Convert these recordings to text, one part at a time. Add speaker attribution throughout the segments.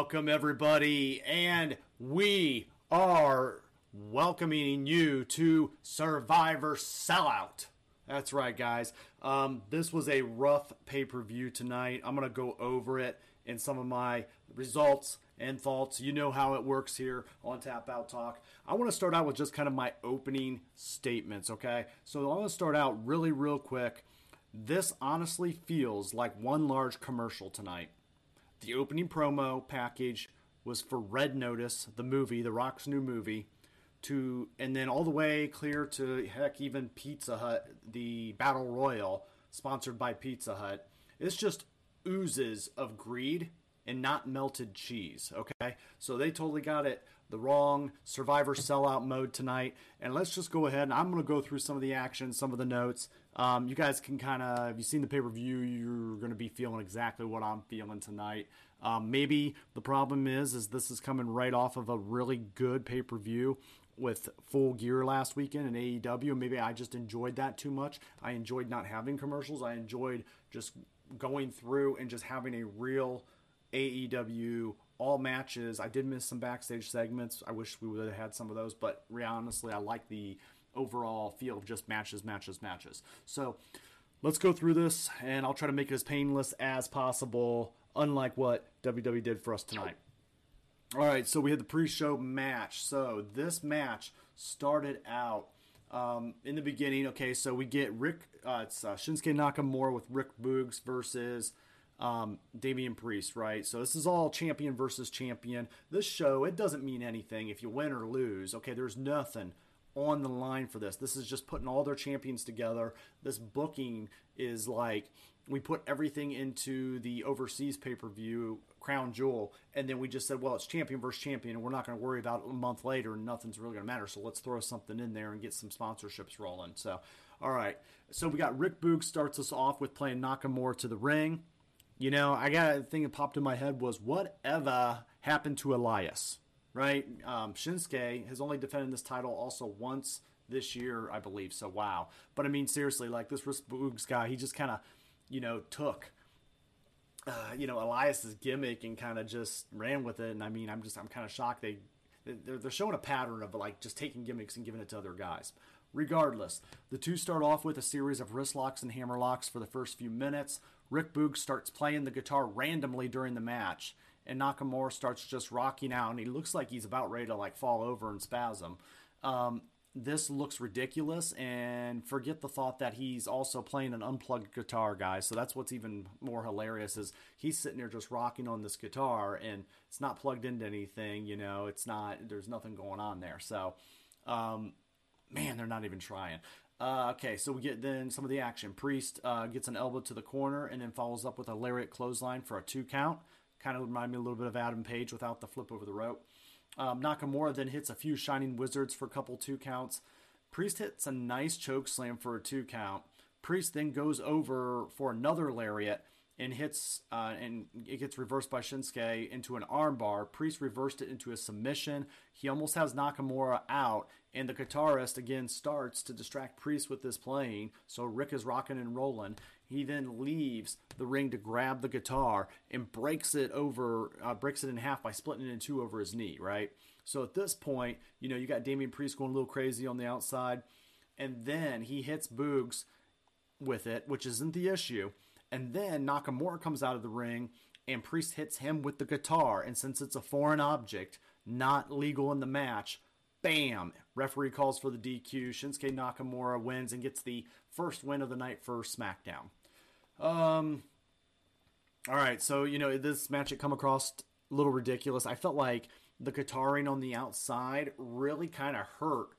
Speaker 1: Welcome, everybody, and we are welcoming you to Survivor Sellout. That's right, guys. Um, this was a rough pay per view tonight. I'm going to go over it in some of my results and thoughts. You know how it works here on Tap Out Talk. I want to start out with just kind of my opening statements, okay? So I'm going to start out really, real quick. This honestly feels like one large commercial tonight. The opening promo package was for Red Notice, the movie, The Rock's new movie, to and then all the way clear to heck even Pizza Hut, the Battle Royal, sponsored by Pizza Hut. It's just oozes of greed and not melted cheese. Okay, so they totally got it the wrong Survivor sellout mode tonight. And let's just go ahead and I'm going to go through some of the action, some of the notes. Um, you guys can kind of, if you've seen the pay per view, you're going to be feeling exactly what I'm feeling tonight. Um, maybe the problem is, is this is coming right off of a really good pay per view with full gear last weekend in AEW. Maybe I just enjoyed that too much. I enjoyed not having commercials. I enjoyed just going through and just having a real AEW all matches. I did miss some backstage segments. I wish we would have had some of those, but honestly, I like the overall feel of just matches, matches, matches. So let's go through this, and I'll try to make it as painless as possible, unlike what WWE did for us tonight. All right, so we had the pre-show match. So this match started out um, in the beginning. Okay, so we get Rick. Uh, it's uh, Shinsuke Nakamura with Rick Boogs versus um, Damian Priest, right? So this is all champion versus champion. This show, it doesn't mean anything if you win or lose. Okay, there's nothing on the line for this. This is just putting all their champions together. This booking is like we put everything into the overseas pay per view Crown Jewel, and then we just said, well, it's champion versus champion, and we're not going to worry about it a month later, and nothing's really going to matter. So let's throw something in there and get some sponsorships rolling. So, all right. So we got Rick Boog starts us off with playing Nakamura to the ring. You know, I got a thing that popped in my head was whatever happened to Elias, right? Um, Shinsuke has only defended this title also once this year, I believe. So wow. But I mean, seriously, like this Rick Boogs guy, he just kind of, you know, took. Uh, you know Elias's gimmick and kind of just ran with it, and I mean I'm just I'm kind of shocked they they're, they're showing a pattern of like just taking gimmicks and giving it to other guys. Regardless, the two start off with a series of wrist locks and hammer locks for the first few minutes. Rick Boog starts playing the guitar randomly during the match, and Nakamura starts just rocking out, and he looks like he's about ready to like fall over and spasm. Um, this looks ridiculous, and forget the thought that he's also playing an unplugged guitar, guys. So that's what's even more hilarious is he's sitting there just rocking on this guitar, and it's not plugged into anything. You know, it's not. There's nothing going on there. So. Um, Man, they're not even trying. Uh, okay, so we get then some of the action. Priest uh, gets an elbow to the corner and then follows up with a lariat clothesline for a two count. Kind of remind me a little bit of Adam Page without the flip over the rope. Um, Nakamura then hits a few Shining Wizards for a couple two counts. Priest hits a nice choke slam for a two count. Priest then goes over for another lariat and hits uh, and it gets reversed by Shinsuke into an armbar. Priest reversed it into a submission. He almost has Nakamura out, and the guitarist again starts to distract Priest with this playing. So Rick is rocking and rolling. He then leaves the ring to grab the guitar and breaks it over, uh, breaks it in half by splitting it in two over his knee. Right. So at this point, you know you got Damian Priest going a little crazy on the outside, and then he hits Boogs with it, which isn't the issue. And then Nakamura comes out of the ring and Priest hits him with the guitar. And since it's a foreign object, not legal in the match, bam! Referee calls for the DQ. Shinsuke Nakamura wins and gets the first win of the night for SmackDown. Um, all right, so you know this match had come across a little ridiculous. I felt like the guitaring on the outside really kind of hurt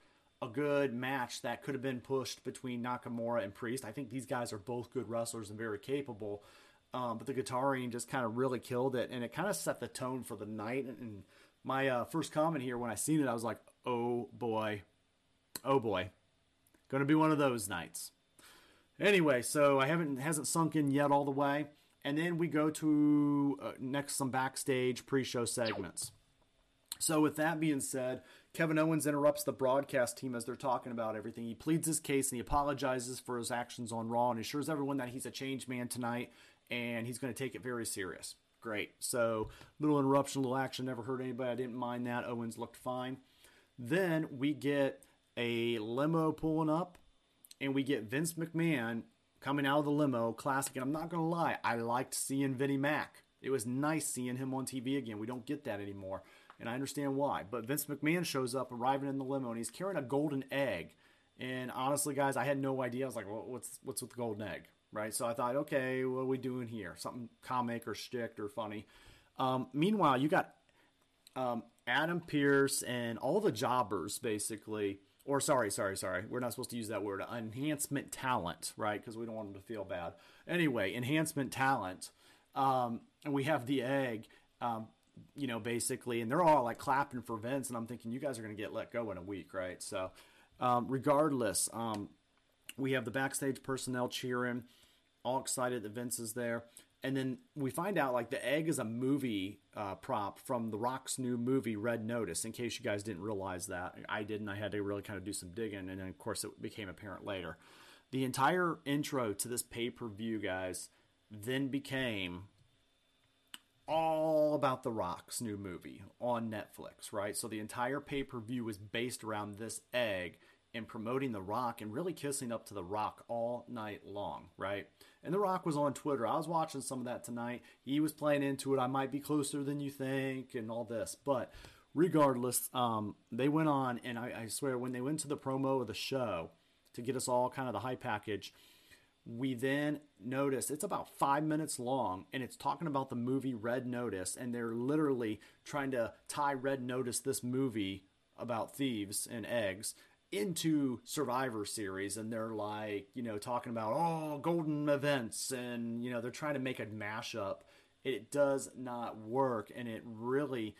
Speaker 1: a good match that could have been pushed between Nakamura and Priest. I think these guys are both good wrestlers and very capable. Um, but the guitaring just kind of really killed it, and it kind of set the tone for the night. And my uh, first comment here when I seen it, I was like, "Oh boy, oh boy, going to be one of those nights." Anyway, so I haven't hasn't sunk in yet all the way, and then we go to uh, next some backstage pre-show segments. So, with that being said, Kevin Owens interrupts the broadcast team as they're talking about everything. He pleads his case and he apologizes for his actions on Raw and assures everyone that he's a changed man tonight and he's going to take it very serious. Great. So little interruption, little action, never hurt anybody. I didn't mind that. Owens looked fine. Then we get a limo pulling up, and we get Vince McMahon coming out of the limo, classic. And I'm not gonna lie, I liked seeing Vinnie Mac. It was nice seeing him on TV again. We don't get that anymore, and I understand why. But Vince McMahon shows up, arriving in the limo, and he's carrying a golden egg. And honestly, guys, I had no idea. I was like, well, "What's what's with the golden egg?" Right? So I thought, okay, what are we doing here? Something comic or shtick or funny. Um, meanwhile, you got um, Adam Pearce and all the jobbers basically or sorry, sorry, sorry. We're not supposed to use that word. Enhancement talent, right? Because we don't want them to feel bad. Anyway, enhancement talent. Um, and we have the egg, um, you know, basically, and they're all like clapping for Vince, and I'm thinking you guys are going to get let go in a week, right? So, um, regardless, um, we have the backstage personnel cheering, all excited that Vince is there. And then we find out like the egg is a movie uh, prop from the rock's new movie red notice in case you guys didn't realize that. I didn't. I had to really kind of do some digging and then of course it became apparent later. The entire intro to this pay-per-view guys then became all about the rock's new movie on netflix right so the entire pay-per-view was based around this egg and promoting the rock and really kissing up to the rock all night long right and The Rock was on Twitter. I was watching some of that tonight. He was playing into it. I might be closer than you think, and all this. But regardless, um, they went on, and I, I swear, when they went to the promo of the show to get us all kind of the high package, we then notice it's about five minutes long and it's talking about the movie Red Notice. And they're literally trying to tie Red Notice, this movie about thieves and eggs, into Survivor Series and they're like, you know, talking about oh golden events and you know they're trying to make a mashup. It does not work, and it really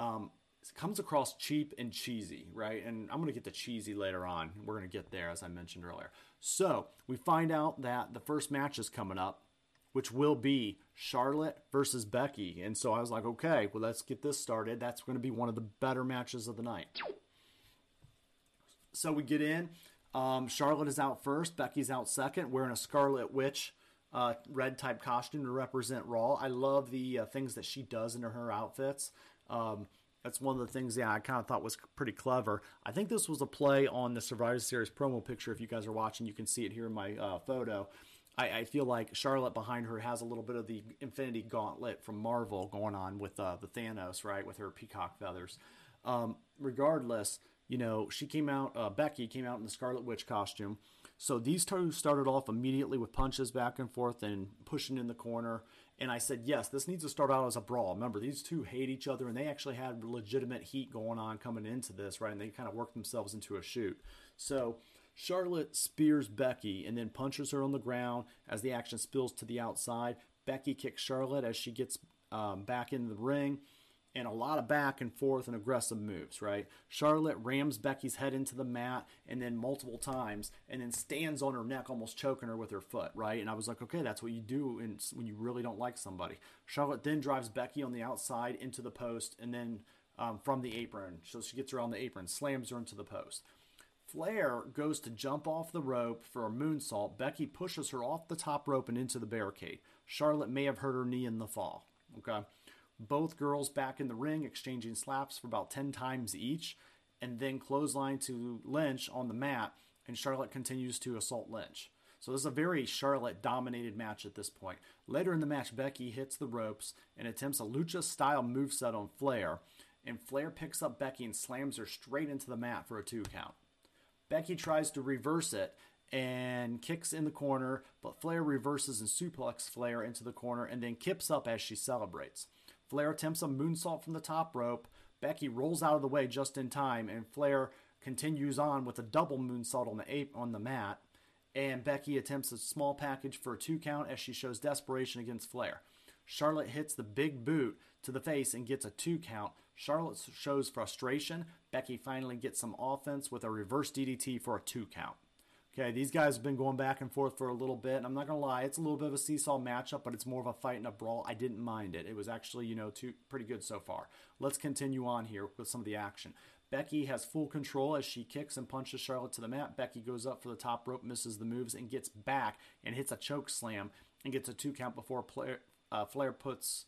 Speaker 1: um, comes across cheap and cheesy, right? And I'm going to get to cheesy later on. We're going to get there, as I mentioned earlier. So we find out that the first match is coming up, which will be Charlotte versus Becky. And so I was like, okay, well, let's get this started. That's going to be one of the better matches of the night. So we get in. Um, Charlotte is out first. Becky's out second, wearing a Scarlet Witch uh, red type costume to represent Raw. I love the uh, things that she does in her outfits. Um, that's one of the things, yeah, I kind of thought was pretty clever. I think this was a play on the Survivor Series promo picture. If you guys are watching, you can see it here in my uh, photo. I, I, feel like Charlotte behind her has a little bit of the Infinity Gauntlet from Marvel going on with uh, the Thanos, right, with her peacock feathers. Um, regardless, you know, she came out, uh, Becky came out in the Scarlet Witch costume. So these two started off immediately with punches back and forth and pushing in the corner. And I said, yes, this needs to start out as a brawl. Remember, these two hate each other and they actually had legitimate heat going on coming into this, right? And they kind of worked themselves into a shoot. So Charlotte spears Becky and then punches her on the ground as the action spills to the outside. Becky kicks Charlotte as she gets um, back in the ring and a lot of back and forth and aggressive moves, right? Charlotte rams Becky's head into the mat and then multiple times and then stands on her neck, almost choking her with her foot, right? And I was like, okay, that's what you do when you really don't like somebody. Charlotte then drives Becky on the outside into the post and then um, from the apron. So she gets her on the apron, slams her into the post. Flair goes to jump off the rope for a moonsault. Becky pushes her off the top rope and into the barricade. Charlotte may have hurt her knee in the fall. Okay. Both girls back in the ring, exchanging slaps for about 10 times each, and then clothesline to Lynch on the mat, and Charlotte continues to assault Lynch. So this is a very Charlotte dominated match at this point. Later in the match, Becky hits the ropes and attempts a lucha style moveset on Flair, and Flair picks up Becky and slams her straight into the mat for a two count. Becky tries to reverse it and kicks in the corner, but Flair reverses and suplex Flair into the corner and then kips up as she celebrates. Flair attempts a moonsault from the top rope. Becky rolls out of the way just in time, and Flair continues on with a double moonsault on the ape on the mat. And Becky attempts a small package for a two count as she shows desperation against Flair. Charlotte hits the big boot to the face and gets a two count. Charlotte shows frustration. Becky finally gets some offense with a reverse DDT for a two count. Okay, these guys have been going back and forth for a little bit. I'm not gonna lie, it's a little bit of a seesaw matchup, but it's more of a fight and a brawl. I didn't mind it. It was actually, you know, too, pretty good so far. Let's continue on here with some of the action. Becky has full control as she kicks and punches Charlotte to the mat. Becky goes up for the top rope, misses the moves, and gets back and hits a choke slam and gets a two count before uh, Flair puts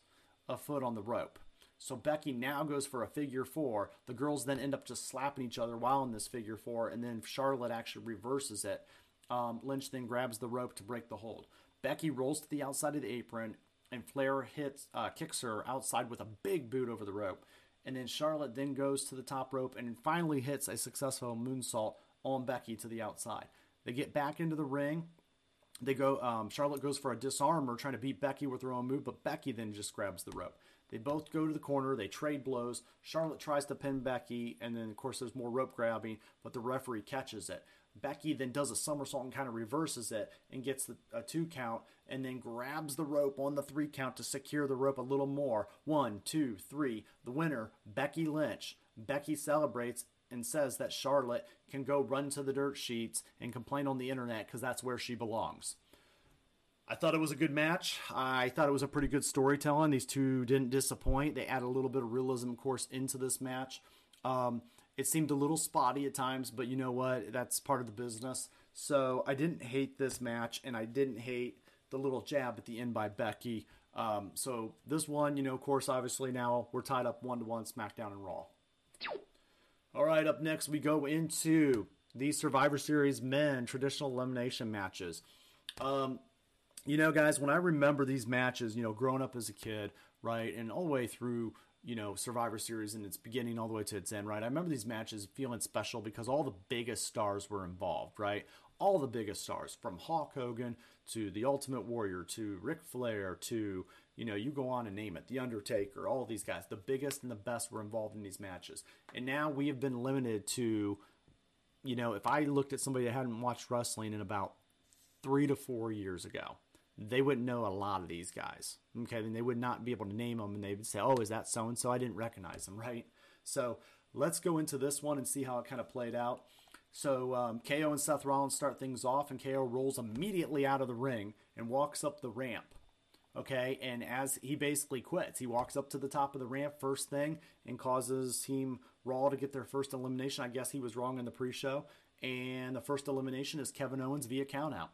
Speaker 1: a foot on the rope. So Becky now goes for a figure four. The girls then end up just slapping each other while in this figure four, and then Charlotte actually reverses it. Um, Lynch then grabs the rope to break the hold. Becky rolls to the outside of the apron, and Flair hits uh, kicks her outside with a big boot over the rope. And then Charlotte then goes to the top rope and finally hits a successful moonsault on Becky to the outside. They get back into the ring. They go. Um, Charlotte goes for a disarmer, trying to beat Becky with her own move, but Becky then just grabs the rope. They both go to the corner. They trade blows. Charlotte tries to pin Becky, and then of course there's more rope grabbing, but the referee catches it. Becky then does a somersault and kind of reverses it and gets the, a two count and then grabs the rope on the three count to secure the rope a little more. One, two, three. The winner, Becky Lynch. Becky celebrates and says that Charlotte can go run to the dirt sheets and complain on the internet because that's where she belongs. I thought it was a good match. I thought it was a pretty good storytelling. These two didn't disappoint. They add a little bit of realism, of course, into this match. Um, it seemed a little spotty at times, but you know what? That's part of the business. So I didn't hate this match, and I didn't hate the little jab at the end by Becky. Um, so this one, you know, of course, obviously now we're tied up one to one SmackDown and Raw. All right, up next we go into the Survivor Series men traditional elimination matches. Um, you know, guys, when I remember these matches, you know, growing up as a kid, right, and all the way through you know, Survivor Series and its beginning all the way to its end, right? I remember these matches feeling special because all the biggest stars were involved, right? All the biggest stars, from Hulk Hogan to the Ultimate Warrior to Ric Flair to, you know, you go on and name it, The Undertaker, all these guys, the biggest and the best were involved in these matches. And now we have been limited to, you know, if I looked at somebody that hadn't watched wrestling in about three to four years ago, they wouldn't know a lot of these guys. Okay, then they would not be able to name them, and they would say, "Oh, is that so and so?" I didn't recognize them, right? So let's go into this one and see how it kind of played out. So um, KO and Seth Rollins start things off, and KO rolls immediately out of the ring and walks up the ramp. Okay, and as he basically quits, he walks up to the top of the ramp first thing and causes Team Raw to get their first elimination. I guess he was wrong in the pre-show, and the first elimination is Kevin Owens via countout.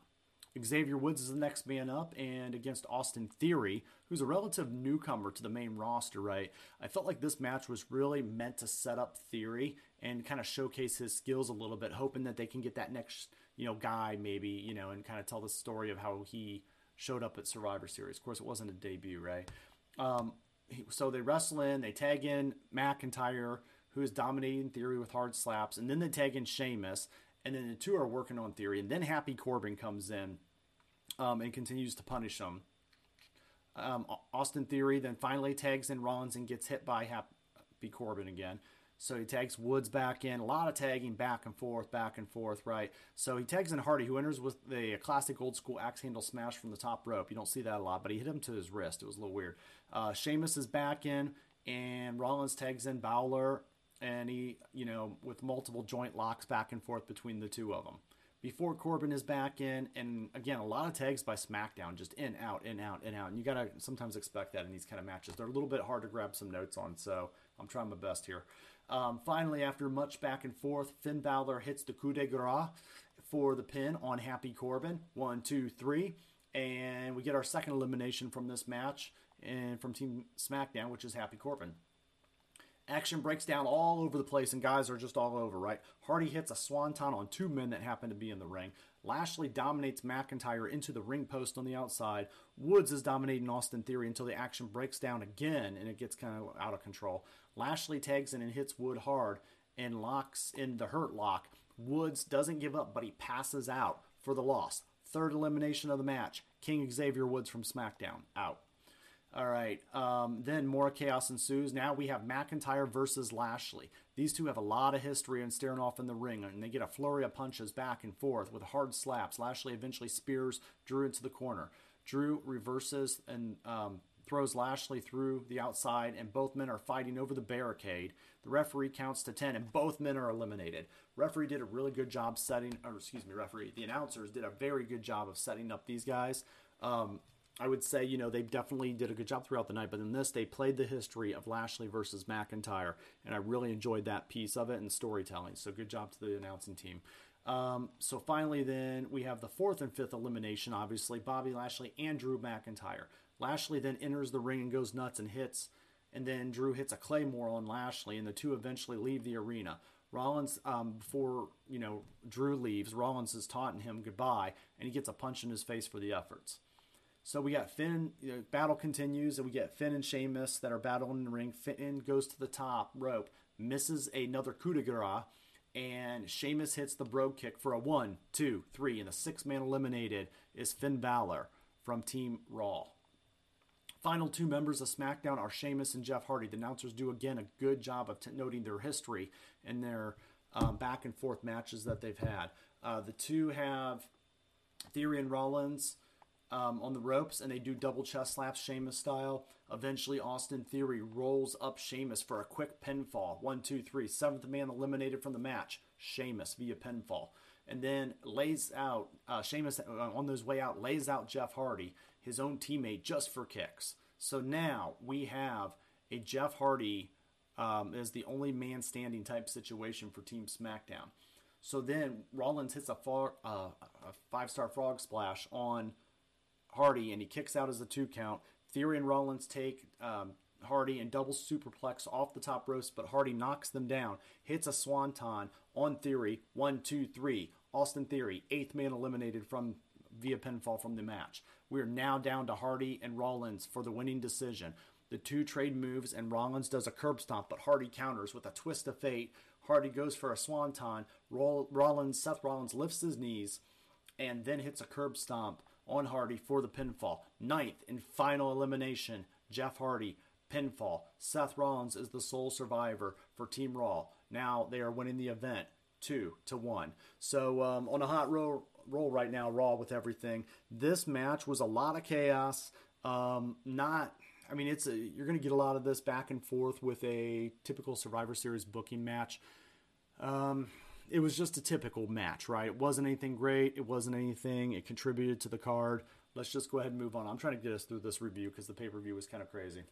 Speaker 1: Xavier Woods is the next man up, and against Austin Theory, who's a relative newcomer to the main roster, right? I felt like this match was really meant to set up Theory and kind of showcase his skills a little bit, hoping that they can get that next, you know, guy maybe, you know, and kind of tell the story of how he showed up at Survivor Series. Of course, it wasn't a debut, right? Um, so they wrestle in, they tag in McIntyre, who is dominating Theory with hard slaps, and then they tag in Sheamus, and then the two are working on Theory, and then Happy Corbin comes in um, and continues to punish him. Um, Austin Theory then finally tags in Rollins and gets hit by Happy Corbin again. So he tags Woods back in. A lot of tagging back and forth, back and forth, right? So he tags in Hardy, who enters with the classic old school axe handle smash from the top rope. You don't see that a lot, but he hit him to his wrist. It was a little weird. Uh, Sheamus is back in, and Rollins tags in Balor, and he, you know, with multiple joint locks back and forth between the two of them before Corbin is back in. And again, a lot of tags by SmackDown, just in, out, in, out, in, out. And you got to sometimes expect that in these kind of matches. They're a little bit hard to grab some notes on, so I'm trying my best here. Um, finally, after much back and forth, Finn Balor hits the coup de grace for the pin on Happy Corbin. One, two, three. And we get our second elimination from this match and from Team SmackDown, which is Happy Corbin. Action breaks down all over the place, and guys are just all over, right? Hardy hits a swanton on two men that happen to be in the ring. Lashley dominates McIntyre into the ring post on the outside. Woods is dominating Austin Theory until the action breaks down again and it gets kind of out of control. Lashley tags in and hits Wood hard and locks in the hurt lock. Woods doesn't give up, but he passes out for the loss. Third elimination of the match. King Xavier Woods from SmackDown out. All right. Um, then more chaos ensues. Now we have McIntyre versus Lashley. These two have a lot of history and staring off in the ring, and they get a flurry of punches back and forth with hard slaps. Lashley eventually spears Drew into the corner. Drew reverses and um, throws Lashley through the outside, and both men are fighting over the barricade. The referee counts to 10, and both men are eliminated. Referee did a really good job setting, or excuse me, referee, the announcers did a very good job of setting up these guys. Um, I would say, you know, they definitely did a good job throughout the night, but in this, they played the history of Lashley versus McIntyre, and I really enjoyed that piece of it and storytelling. So good job to the announcing team. Um, so finally, then we have the fourth and fifth elimination. Obviously, Bobby Lashley and Drew McIntyre. Lashley then enters the ring and goes nuts and hits, and then Drew hits a Claymore on Lashley, and the two eventually leave the arena. Rollins, um, before you know Drew leaves, Rollins is taunting him goodbye, and he gets a punch in his face for the efforts. So we got Finn. You know, battle continues, and we get Finn and Sheamus that are battling in the ring. Finn goes to the top rope, misses another coup de grace, and Sheamus hits the Brogue Kick for a one, two, three, and the six man eliminated is Finn Balor from Team Raw. Final two members of SmackDown are Sheamus and Jeff Hardy. The announcers do again a good job of t- noting their history and their um, back and forth matches that they've had. Uh, the two have Theory and Rollins um, on the ropes, and they do double chest slaps, Sheamus style. Eventually, Austin Theory rolls up Sheamus for a quick pinfall. One, two, three. Seventh man eliminated from the match, Sheamus via pinfall. And then lays out, uh, Sheamus uh, on his way out, lays out Jeff Hardy, his own teammate, just for kicks. So now we have a Jeff Hardy um, as the only man standing type situation for Team SmackDown. So then Rollins hits a, uh, a five star frog splash on Hardy, and he kicks out as a two count. Theory and Rollins take um, Hardy and double superplex off the top ropes, but Hardy knocks them down, hits a swanton on Theory. One, two, three. Austin Theory, eighth man eliminated from via pinfall from the match. We are now down to Hardy and Rollins for the winning decision. The two trade moves, and Rollins does a curb stomp, but Hardy counters with a twist of fate. Hardy goes for a swanton. Rollins, Seth Rollins lifts his knees and then hits a curb stomp on Hardy for the pinfall. Ninth and final elimination, Jeff Hardy, pinfall. Seth Rollins is the sole survivor for Team Raw. Now they are winning the event two to one. So um, on a hot roll, roll right now, Raw with everything. This match was a lot of chaos. Um, not, I mean, it's a you're going to get a lot of this back and forth with a typical Survivor Series booking match. Um, it was just a typical match, right? It wasn't anything great. It wasn't anything. It contributed to the card. Let's just go ahead and move on. I'm trying to get us through this review because the pay per view was kind of crazy,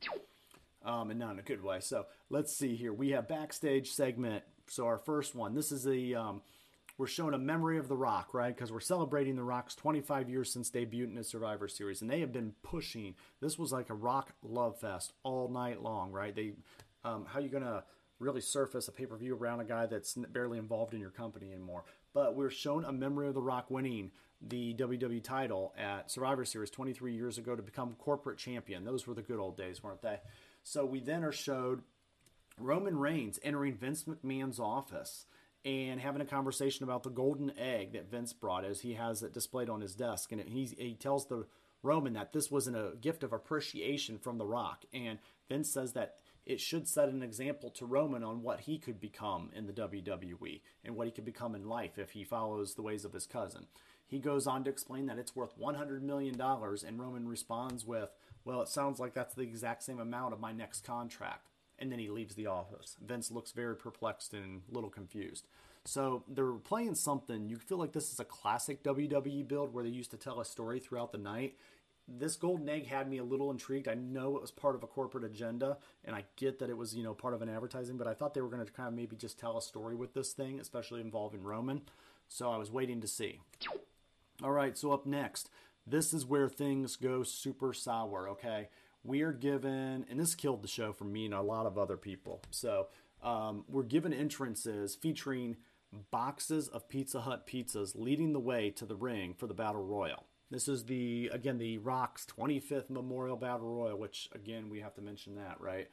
Speaker 1: um, and not in a good way. So let's see here. We have backstage segment. So our first one. This is a um, we're showing a memory of The Rock, right? Because we're celebrating The Rock's 25 years since debut in the Survivor Series, and they have been pushing. This was like a Rock love fest all night long, right? They, um, how you gonna really surface a pay per view around a guy that's barely involved in your company anymore. But we're shown a memory of The Rock winning the WWE title at Survivor Series 23 years ago to become corporate champion. Those were the good old days, weren't they? So we then are showed Roman Reigns entering Vince McMahon's office and having a conversation about the golden egg that Vince brought as he has it displayed on his desk. And he, he tells the Roman that this wasn't a gift of appreciation from The Rock. And Vince says that it should set an example to Roman on what he could become in the WWE and what he could become in life if he follows the ways of his cousin. He goes on to explain that it's worth $100 million, and Roman responds with, Well, it sounds like that's the exact same amount of my next contract. And then he leaves the office. Vince looks very perplexed and a little confused. So they're playing something. You feel like this is a classic WWE build where they used to tell a story throughout the night this golden egg had me a little intrigued. I know it was part of a corporate agenda, and I get that it was you know part of an advertising, but I thought they were going to kind of maybe just tell a story with this thing, especially involving Roman. So I was waiting to see. All right, so up next, this is where things go super sour. Okay, we are given, and this killed the show for me and a lot of other people. So um, we're given entrances featuring boxes of Pizza Hut pizzas leading the way to the ring for the battle royal. This is the again the Rock's 25th Memorial Battle Royal, which again we have to mention that, right?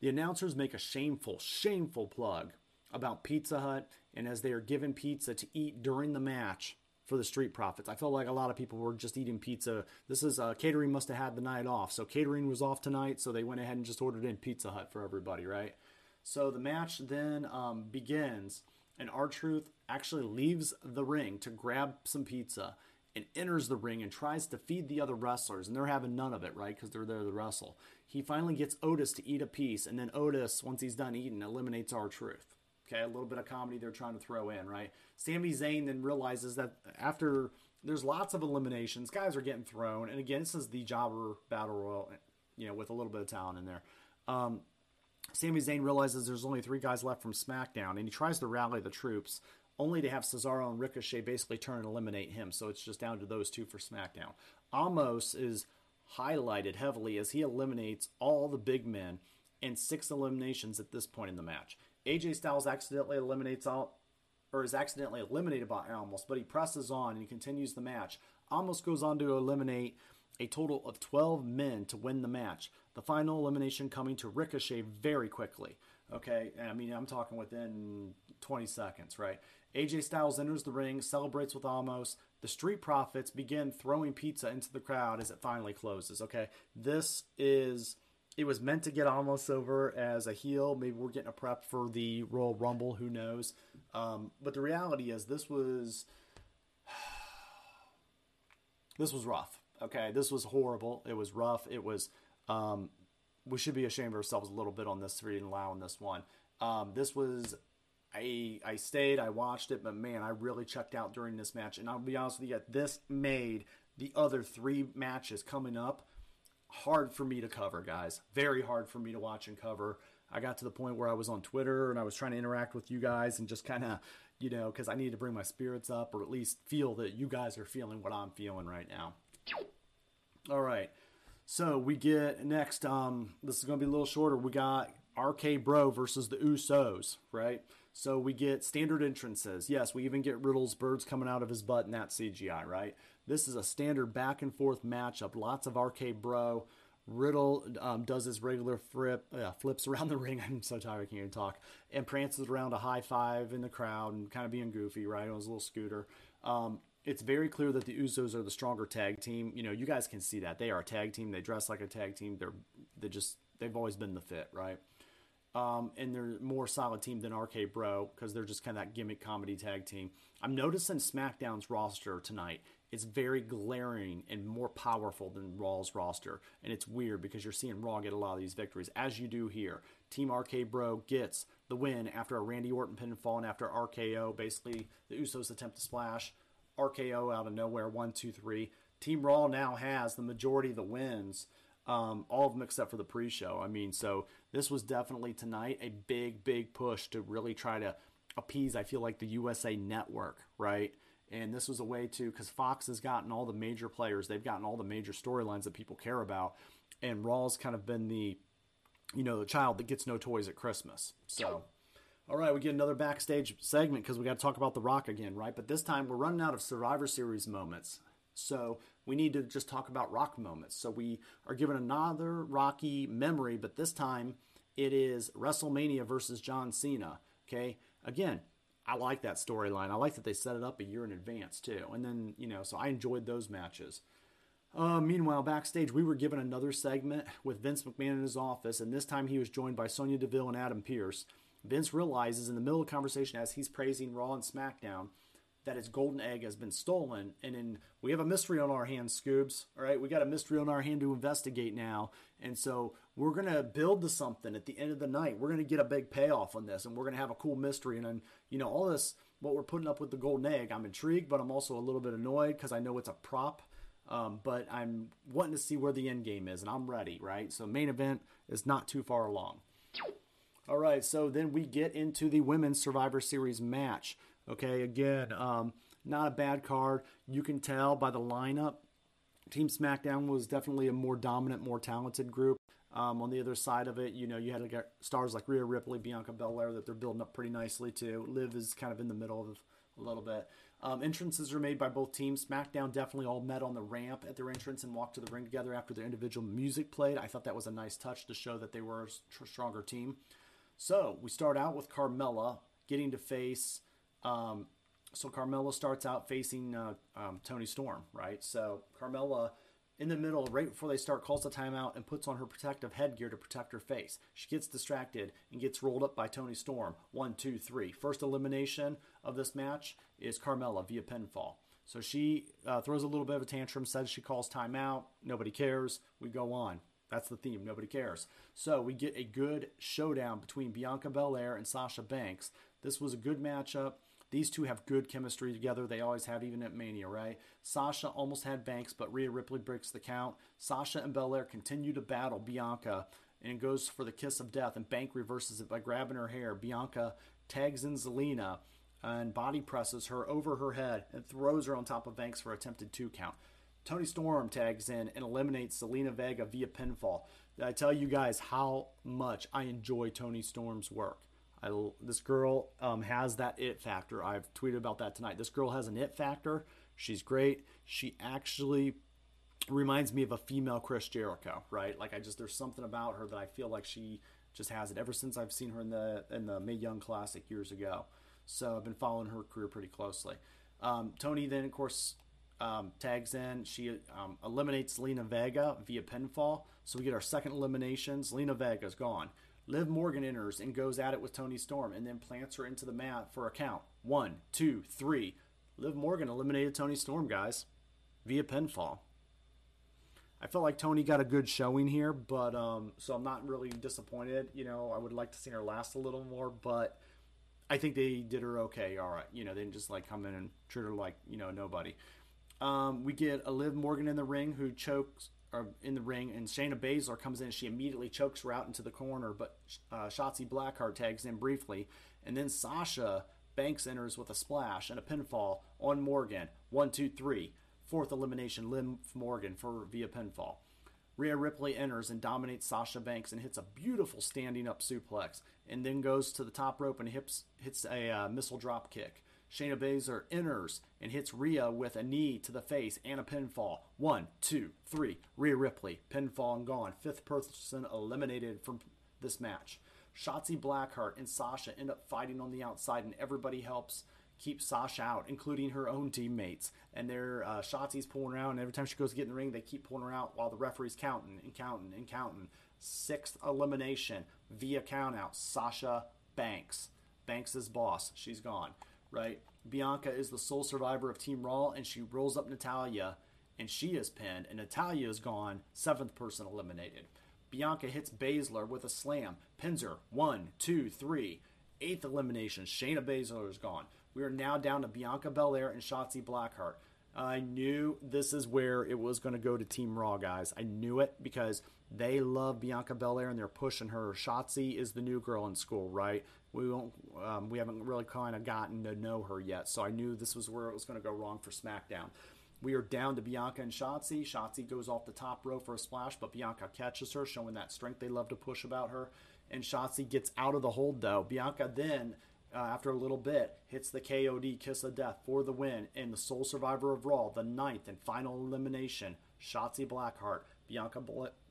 Speaker 1: The announcers make a shameful, shameful plug about Pizza Hut and as they are given pizza to eat during the match for the Street Profits. I felt like a lot of people were just eating pizza. This is uh, catering must have had the night off, so catering was off tonight, so they went ahead and just ordered in Pizza Hut for everybody, right? So the match then um, begins, and R-Truth actually leaves the ring to grab some pizza and enters the ring and tries to feed the other wrestlers, and they're having none of it, right? Because they're there to wrestle. He finally gets Otis to eat a piece, and then Otis, once he's done eating, eliminates R-Truth. Okay, a little bit of comedy they're trying to throw in, right? Sami Zayn then realizes that after there's lots of eliminations, guys are getting thrown, and again, this is the Jobber Battle Royal, you know, with a little bit of talent in there. Um, Sami Zayn realizes there's only three guys left from SmackDown, and he tries to rally the troops only to have Cesaro and Ricochet basically turn and eliminate him. So it's just down to those two for SmackDown. Omos is highlighted heavily as he eliminates all the big men and six eliminations at this point in the match. AJ Styles accidentally eliminates all, or is accidentally eliminated by Omos, but he presses on and he continues the match. Omos goes on to eliminate a total of 12 men to win the match. The final elimination coming to Ricochet very quickly. Okay, I mean, I'm talking within 20 seconds, right? AJ Styles enters the ring, celebrates with Omos. The Street Profits begin throwing pizza into the crowd as it finally closes. Okay, this is. It was meant to get Omos over as a heel. Maybe we're getting a prep for the Royal Rumble. Who knows? Um, but the reality is, this was this was rough. Okay, this was horrible. It was rough. It was. Um, we should be ashamed of ourselves a little bit on this for even allowing this one. Um, this was. I I stayed. I watched it, but man, I really checked out during this match. And I'll be honest with you, this made the other three matches coming up hard for me to cover, guys. Very hard for me to watch and cover. I got to the point where I was on Twitter and I was trying to interact with you guys and just kind of, you know, because I needed to bring my spirits up or at least feel that you guys are feeling what I'm feeling right now. All right. So we get next. Um, this is going to be a little shorter. We got RK Bro versus the Usos, right? So we get standard entrances. Yes, we even get Riddle's birds coming out of his butt in that CGI, right? This is a standard back and forth matchup. Lots of RK Bro. Riddle um, does his regular flip, uh, flips around the ring. I'm so tired I can't even talk. And prances around a high five in the crowd and kind of being goofy, right, on his little scooter. Um, it's very clear that the Usos are the stronger tag team. You know, you guys can see that they are a tag team. They dress like a tag team. They're they just they've always been the fit, right? Um, and they're more solid team than RK Bro because they're just kind of that gimmick comedy tag team. I'm noticing SmackDown's roster tonight is very glaring and more powerful than Raw's roster, and it's weird because you're seeing Raw get a lot of these victories as you do here. Team RK Bro gets the win after a Randy Orton pinfall and after RKO. Basically, the Usos attempt to splash. RKO out of nowhere, one, two, three. Team Raw now has the majority of the wins, um, all of them except for the pre-show. I mean, so this was definitely tonight a big, big push to really try to appease. I feel like the USA Network, right? And this was a way to because Fox has gotten all the major players, they've gotten all the major storylines that people care about, and Raw's kind of been the, you know, the child that gets no toys at Christmas. So. All right, we get another backstage segment because we got to talk about The Rock again, right? But this time we're running out of Survivor Series moments. So we need to just talk about Rock moments. So we are given another Rocky memory, but this time it is WrestleMania versus John Cena. Okay, again, I like that storyline. I like that they set it up a year in advance too. And then, you know, so I enjoyed those matches. Uh, meanwhile, backstage, we were given another segment with Vince McMahon in his office, and this time he was joined by Sonya Deville and Adam Pearce. Vince realizes in the middle of the conversation as he's praising Raw and SmackDown that his golden egg has been stolen. And then we have a mystery on our hands, Scoobs. All right, we got a mystery on our hand to investigate now. And so we're going to build to something at the end of the night. We're going to get a big payoff on this and we're going to have a cool mystery. And then, you know, all this, what we're putting up with the golden egg, I'm intrigued, but I'm also a little bit annoyed because I know it's a prop. Um, but I'm wanting to see where the end game is, and I'm ready, right? So, main event is not too far along. All right, so then we get into the women's Survivor Series match. Okay, again, um, not a bad card. You can tell by the lineup. Team SmackDown was definitely a more dominant, more talented group. Um, on the other side of it, you know, you had like stars like Rhea Ripley, Bianca Belair that they're building up pretty nicely too. Liv is kind of in the middle of a little bit. Um, entrances are made by both teams. SmackDown definitely all met on the ramp at their entrance and walked to the ring together after their individual music played. I thought that was a nice touch to show that they were a stronger team. So we start out with Carmella getting to face. Um, so Carmella starts out facing uh, um, Toni Storm, right? So Carmella, in the middle, right before they start, calls the timeout and puts on her protective headgear to protect her face. She gets distracted and gets rolled up by Toni Storm. One, two, three. First elimination of this match is Carmella via pinfall. So she uh, throws a little bit of a tantrum, says she calls timeout. Nobody cares. We go on. That's the theme. Nobody cares. So we get a good showdown between Bianca Belair and Sasha Banks. This was a good matchup. These two have good chemistry together. They always have, even at Mania, right? Sasha almost had Banks, but Rhea Ripley breaks the count. Sasha and Belair continue to battle Bianca and goes for the kiss of death, and Bank reverses it by grabbing her hair. Bianca tags in Zelina and body presses her over her head and throws her on top of Banks for attempted two count. Toni Storm tags in and eliminates Zelina Vega via pinfall. I tell you guys how much I enjoy Toni Storm's work. I, this girl um, has that it factor. I've tweeted about that tonight. This girl has an it factor. She's great. She actually reminds me of a female Chris Jericho, right? Like I just there's something about her that I feel like she just has it ever since I've seen her in the in the Mae Young Classic years ago. So I've been following her career pretty closely. Um, Toni then of course um, tags in. She um, eliminates Lena Vega via pinfall. So we get our second eliminations. Lena Vega's gone. Liv Morgan enters and goes at it with Toni Storm and then plants her into the mat for a count. One, two, three. Liv Morgan eliminated Toni Storm, guys, via pinfall. I felt like Toni got a good showing here, but um, so I'm not really disappointed. You know, I would like to see her last a little more, but I think they did her okay. All right, you know, they didn't just like come in and treat her like you know nobody. Um, we get a Liv Morgan in the ring who chokes or in the ring, and Shayna Baszler comes in. She immediately chokes her out into the corner, but uh, Shotzi Blackheart tags in briefly, and then Sasha Banks enters with a splash and a pinfall on Morgan. One, two, three. Fourth elimination, Liv Morgan for via pinfall. Rhea Ripley enters and dominates Sasha Banks and hits a beautiful standing up suplex, and then goes to the top rope and hits hits a uh, missile drop kick. Shayna Baszler enters and hits Rhea with a knee to the face and a pinfall. One, two, three. Rhea Ripley, pinfall and gone. Fifth person eliminated from this match. Shotzi Blackheart and Sasha end up fighting on the outside, and everybody helps keep Sasha out, including her own teammates. And they're uh, Shotzi's pulling her out, and every time she goes to get in the ring, they keep pulling her out while the referee's counting and counting and counting. Sixth elimination via countout. Sasha Banks. Banks is boss. She's gone. Right. Bianca is the sole survivor of Team Raw, and she rolls up Natalya, and she is pinned, and Natalya is gone. Seventh person eliminated. Bianca hits Baszler with a slam, pins her. One, two, three. Eighth elimination. Shayna Baszler is gone. We are now down to Bianca Belair and Shotzi Blackheart. I knew this is where it was going to go to Team Raw, guys. I knew it because they love Bianca Belair and they're pushing her. Shotzi is the new girl in school, right? We won't, um, we haven't really kind of gotten to know her yet, so I knew this was where it was going to go wrong for SmackDown. We are down to Bianca and Shotzi. Shotzi goes off the top row for a splash, but Bianca catches her, showing that strength they love to push about her. And Shotzi gets out of the hold, though. Bianca then uh, after a little bit, hits the KOD Kiss of Death for the win and the sole survivor of Raw, the ninth and final elimination, Shotzi Blackheart. Bianca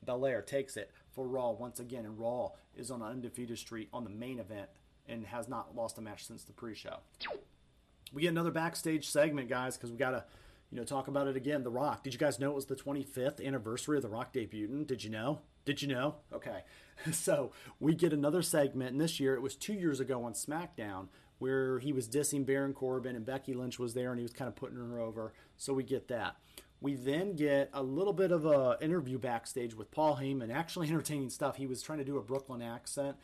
Speaker 1: Belair takes it for Raw once again, and Raw is on an undefeated streak on the main event and has not lost a match since the pre-show. We get another backstage segment, guys, because we got to, you know, talk about it again. The Rock. Did you guys know it was the 25th anniversary of The Rock debuting? Did you know? Did you know? Okay. So we get another segment, and this year it was two years ago on SmackDown where he was dissing Baron Corbin and Becky Lynch was there and he was kind of putting her over. So we get that. We then get a little bit of a interview backstage with Paul Heyman, actually entertaining stuff. He was trying to do a Brooklyn accent,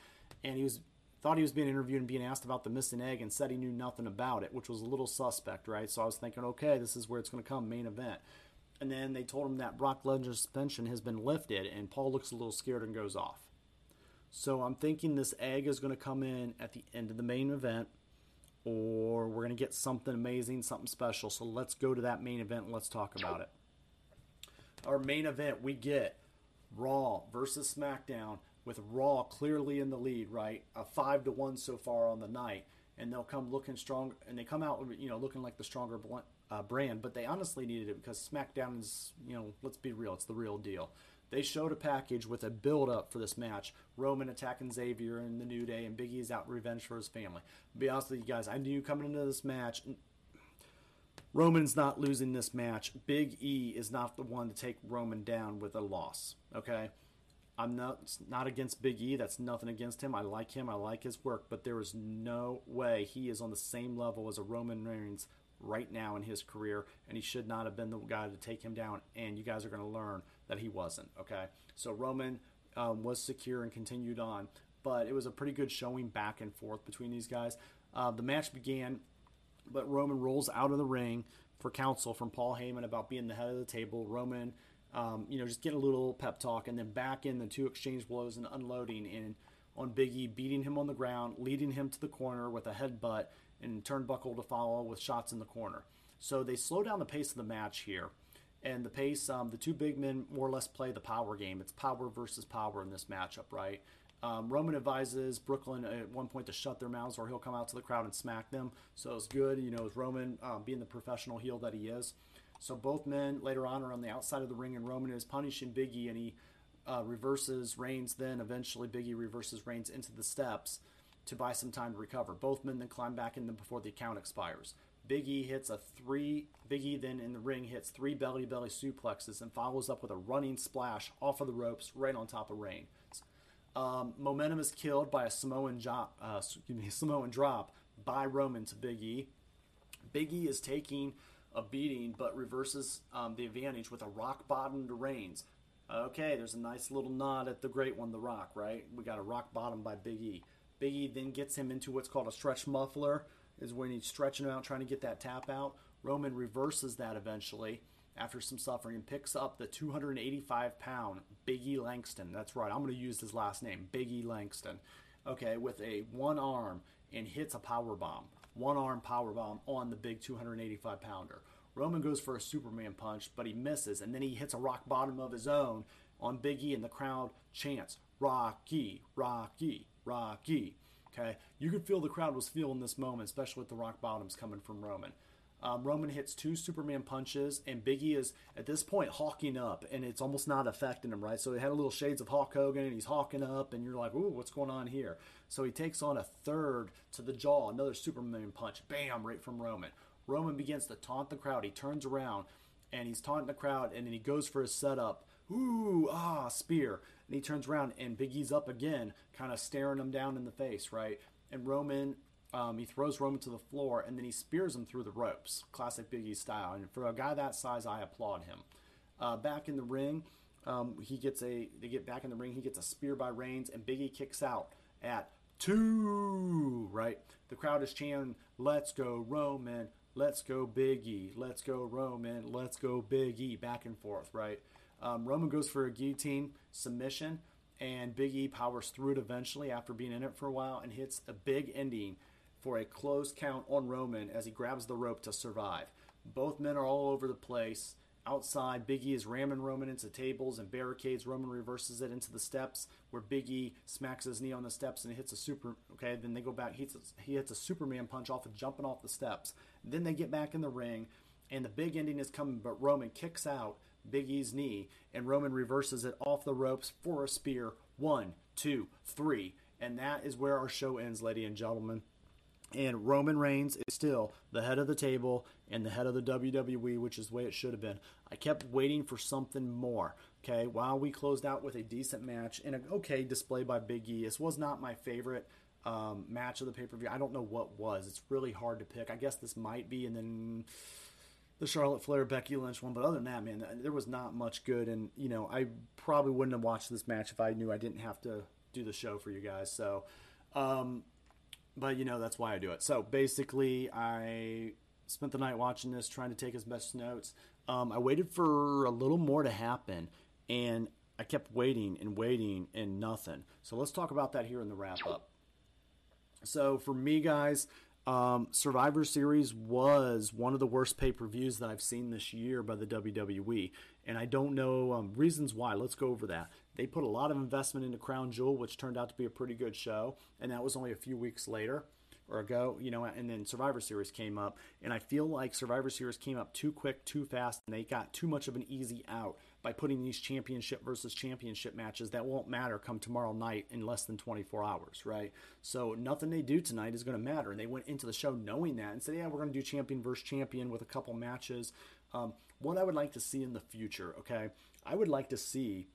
Speaker 1: and he was thought he was being interviewed and being asked about the missing egg, and said he knew nothing about it, which was a little suspect, right? So I was thinking, okay, this is where it's going to come, main event and then they told him that Brock Lesnar's suspension has been lifted, and Paul looks a little scared and goes off. So I'm thinking this egg is going to come in at the end of the main event, or we're going to get something amazing, something special. So let's go to that main event and let's talk about it. Our main event, we get Raw versus SmackDown with Raw clearly in the lead, right? A five to one so far on the night, and they'll come looking strong, and they come out, you know, looking like the stronger uh, brand, but they honestly needed it because SmackDown is, you know, let's be real, it's the real deal. They showed a package with a build up for this match. Roman attacking Xavier in the New Day, and Big E's out revenge for his family. Be honest with you guys, I knew coming into this match, Roman's not losing this match. Big E is not the one to take Roman down with a loss. Okay, I'm not not against Big E. That's nothing against him. I like him. I like his work, but there is no way he is on the same level as a Roman Reigns right now in his career, and he should not have been the guy to take him down. And you guys are going to learn that he wasn't. Okay, so Roman um, was secure and continued on, but it was a pretty good showing back and forth between these guys. Uh, the match began, but Roman rolls out of the ring for counsel from Paul Heyman about being the head of the table. Roman, um, you know, just getting a little pep talk, and then back in the two exchange blows and unloading and on Biggie, beating him on the ground, leading him to the corner with a headbutt and turnbuckle to follow with shots in the corner. So they slow down the pace of the match here. And the pace, um, the two big men more or less play the power game. It's power versus power in this matchup, right? Um, Roman advises Brooklyn at one point to shut their mouths, or he'll come out to the crowd and smack them. So it's good, you know, as Roman um, being the professional heel that he is. So both men later on are on the outside of the ring, and Roman is punishing Biggie, and he uh, reverses Reigns. Then eventually Biggie reverses Reigns into the steps to buy some time to recover. Both men then climb back in them before the count expires. Biggie hits a three. Biggie then in the ring hits three belly belly suplexes and follows up with a running splash off of the ropes right on top of Reigns. Um, momentum is killed by a Samoan, jo- uh, Samoan drop by Roman to Big E. Big E is taking a beating but reverses um, the advantage with a rock bottom to Reigns. Okay, there's a nice little nod at the great one, The Rock, right? We got a rock bottom by Big E. Big E then gets him into what's called a stretch muffler, is when he's stretching him out, trying to get that tap out. Roman reverses that eventually after some suffering and picks up the 285 pound Biggie Langston. That's right, I'm going to use his last name, Biggie Langston. Okay, with a one arm and hits a power bomb, one arm power bomb on the big 285 pounder. Roman goes for a Superman punch, but he misses, and then he hits a rock bottom of his own on Biggie, and the crowd chants Rocky, Rocky, Rocky. Okay, you could feel the crowd was feeling this moment, especially with the rock bottoms coming from Roman. Um, Roman hits two Superman punches, and Biggie is at this point hulking up, and it's almost not affecting him, right? So he had a little shades of Hulk Hogan, and he's hulking up, and you're like, "Ooh, what's going on here?" So he takes on a third to the jaw, another Superman punch, bam, right from Roman. Roman begins to taunt the crowd. He turns around, and he's taunting the crowd, and then he goes for his setup. Ooh, ah, spear, and he turns around, and Biggie's up again, kind of staring him down in the face, right? And Roman um, he throws Roman to the floor and then he spears him through the ropes, classic Biggie style. And for a guy that size, I applaud him. Uh, back in the ring, um, he gets a. They get back in the ring. He gets a spear by Reigns, and Biggie kicks out at two. Right, the crowd is chanting, "Let's go Roman! Let's go Biggie! Let's go Roman! Let's go Biggie!" Back and forth. Right. Um, Roman goes for a guillotine submission, and Big E powers through it eventually after being in it for a while and hits a big ending for a close count on Roman as he grabs the rope to survive. Both men are all over the place. Outside, Big E is ramming Roman into tables and barricades. Roman reverses it into the steps where Big E smacks his knee on the steps and hits a super. Okay, then they go back. He hits, he hits a Superman punch off of jumping off the steps. Then they get back in the ring, and the big ending is coming, but Roman kicks out Biggie's knee, and Roman reverses it off the ropes for a spear. One, two, three. And that is where our show ends, ladies and gentlemen. And Roman Reigns is still the head of the table and the head of the WWE, which is the way it should have been. I kept waiting for something more. Okay, while we closed out with a decent match and an okay display by Big E, this was not my favorite um, match of the pay per view. I don't know what was. It's really hard to pick. I guess this might be, and then the Charlotte Flair Becky Lynch one. But other than that, man, there was not much good. And you know, I probably wouldn't have watched this match if I knew I didn't have to do the show for you guys. So. Um, but you know that's why I do it. So basically, I spent the night watching this, trying to take as best notes. Um, I waited for a little more to happen, and I kept waiting and waiting and nothing. So let's talk about that here in the wrap up. So for me, guys, um, Survivor Series was one of the worst pay per views that I've seen this year by the WWE, and I don't know um, reasons why. Let's go over that. They put a lot of investment into Crown Jewel, which turned out to be a pretty good show, and that was only a few weeks later or ago, you know, and then Survivor Series came up, and I feel like Survivor Series came up too quick, too fast, and they got too much of an easy out by putting these championship versus championship matches that won't matter come tomorrow night in less than 24 hours, right? So nothing they do tonight is going to matter. And they went into the show knowing that and said, yeah, we're going to do champion versus champion with a couple matches. Um, what I would like to see in the future, okay, I would like to see,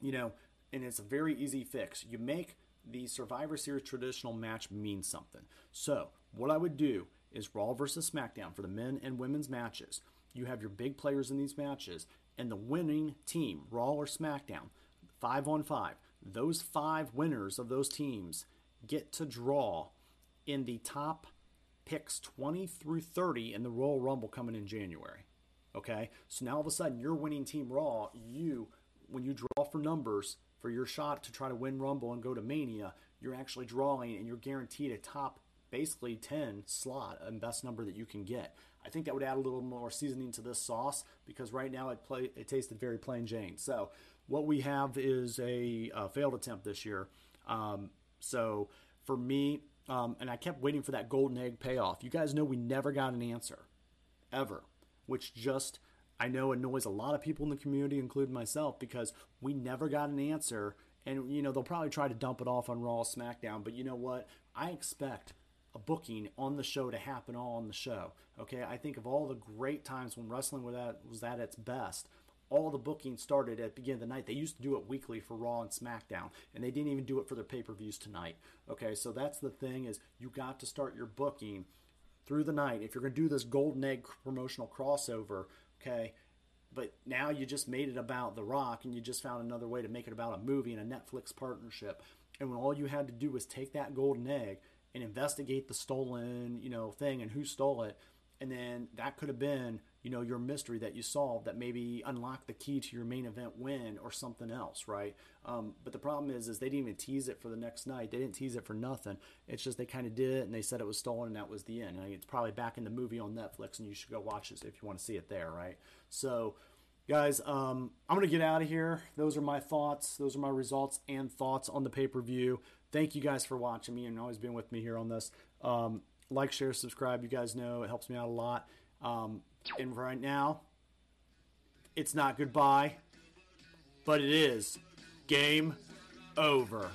Speaker 1: you know, and it's a very easy fix. You make the Survivor Series traditional match mean something. So, what I would do is Raw versus SmackDown for the men and women's matches. You have your big players in these matches, and the winning team, Raw or SmackDown, five on five, those five winners of those teams get to draw in the top picks 20 through 30 in the Royal Rumble coming in January. Okay? So now all of a sudden, your winning team Raw, you, when you draw for numbers for your shot to try to win Rumble and go to Mania, you're actually drawing and you're guaranteed a top basically 10 slot and best number that you can get. I think that would add a little more seasoning to this sauce because right now it play it tasted very plain Jane. So what we have is a, a failed attempt this year. Um, so for me, um, and I kept waiting for that golden egg payoff. You guys know we never got an answer, ever, which just I know annoys a lot of people in the community, including myself, because we never got an answer. And you know they'll probably try to dump it off on Raw, SmackDown, but you know what? I expect a booking on the show to happen all on the show. Okay, I think of all the great times when wrestling was at, was at its best. All the bookings started at the beginning of the night. They used to do it weekly for Raw and SmackDown, and they didn't even do it for their pay per views tonight. Okay, so that's the thing is you got to start your booking through the night. If you're going to do this golden egg promotional crossover, okay, but now you just made it about The Rock and you just found another way to make it about a movie and a Netflix partnership. And when all you had to do was take that golden egg and investigate the stolen, you know, thing and who stole it. And then that could have been, you know, your mystery that you solved that maybe unlocked the key to your main event win or something else, right? Um, but the problem is, is they didn't even tease it for the next night. They didn't tease it for nothing. It's just they kind of did it and they said it was stolen and that was the end. It's probably back in the movie on Netflix and you should go watch it if you want to see it there, right? So, guys, um, I'm gonna get out of here. Those are my thoughts. Those are my results and thoughts on the pay per view thank you guys for watching me and always being with me here on this. Um, like, share, subscribe. You guys know it helps me out a lot. Um, and right now, it's not goodbye, but it is game over.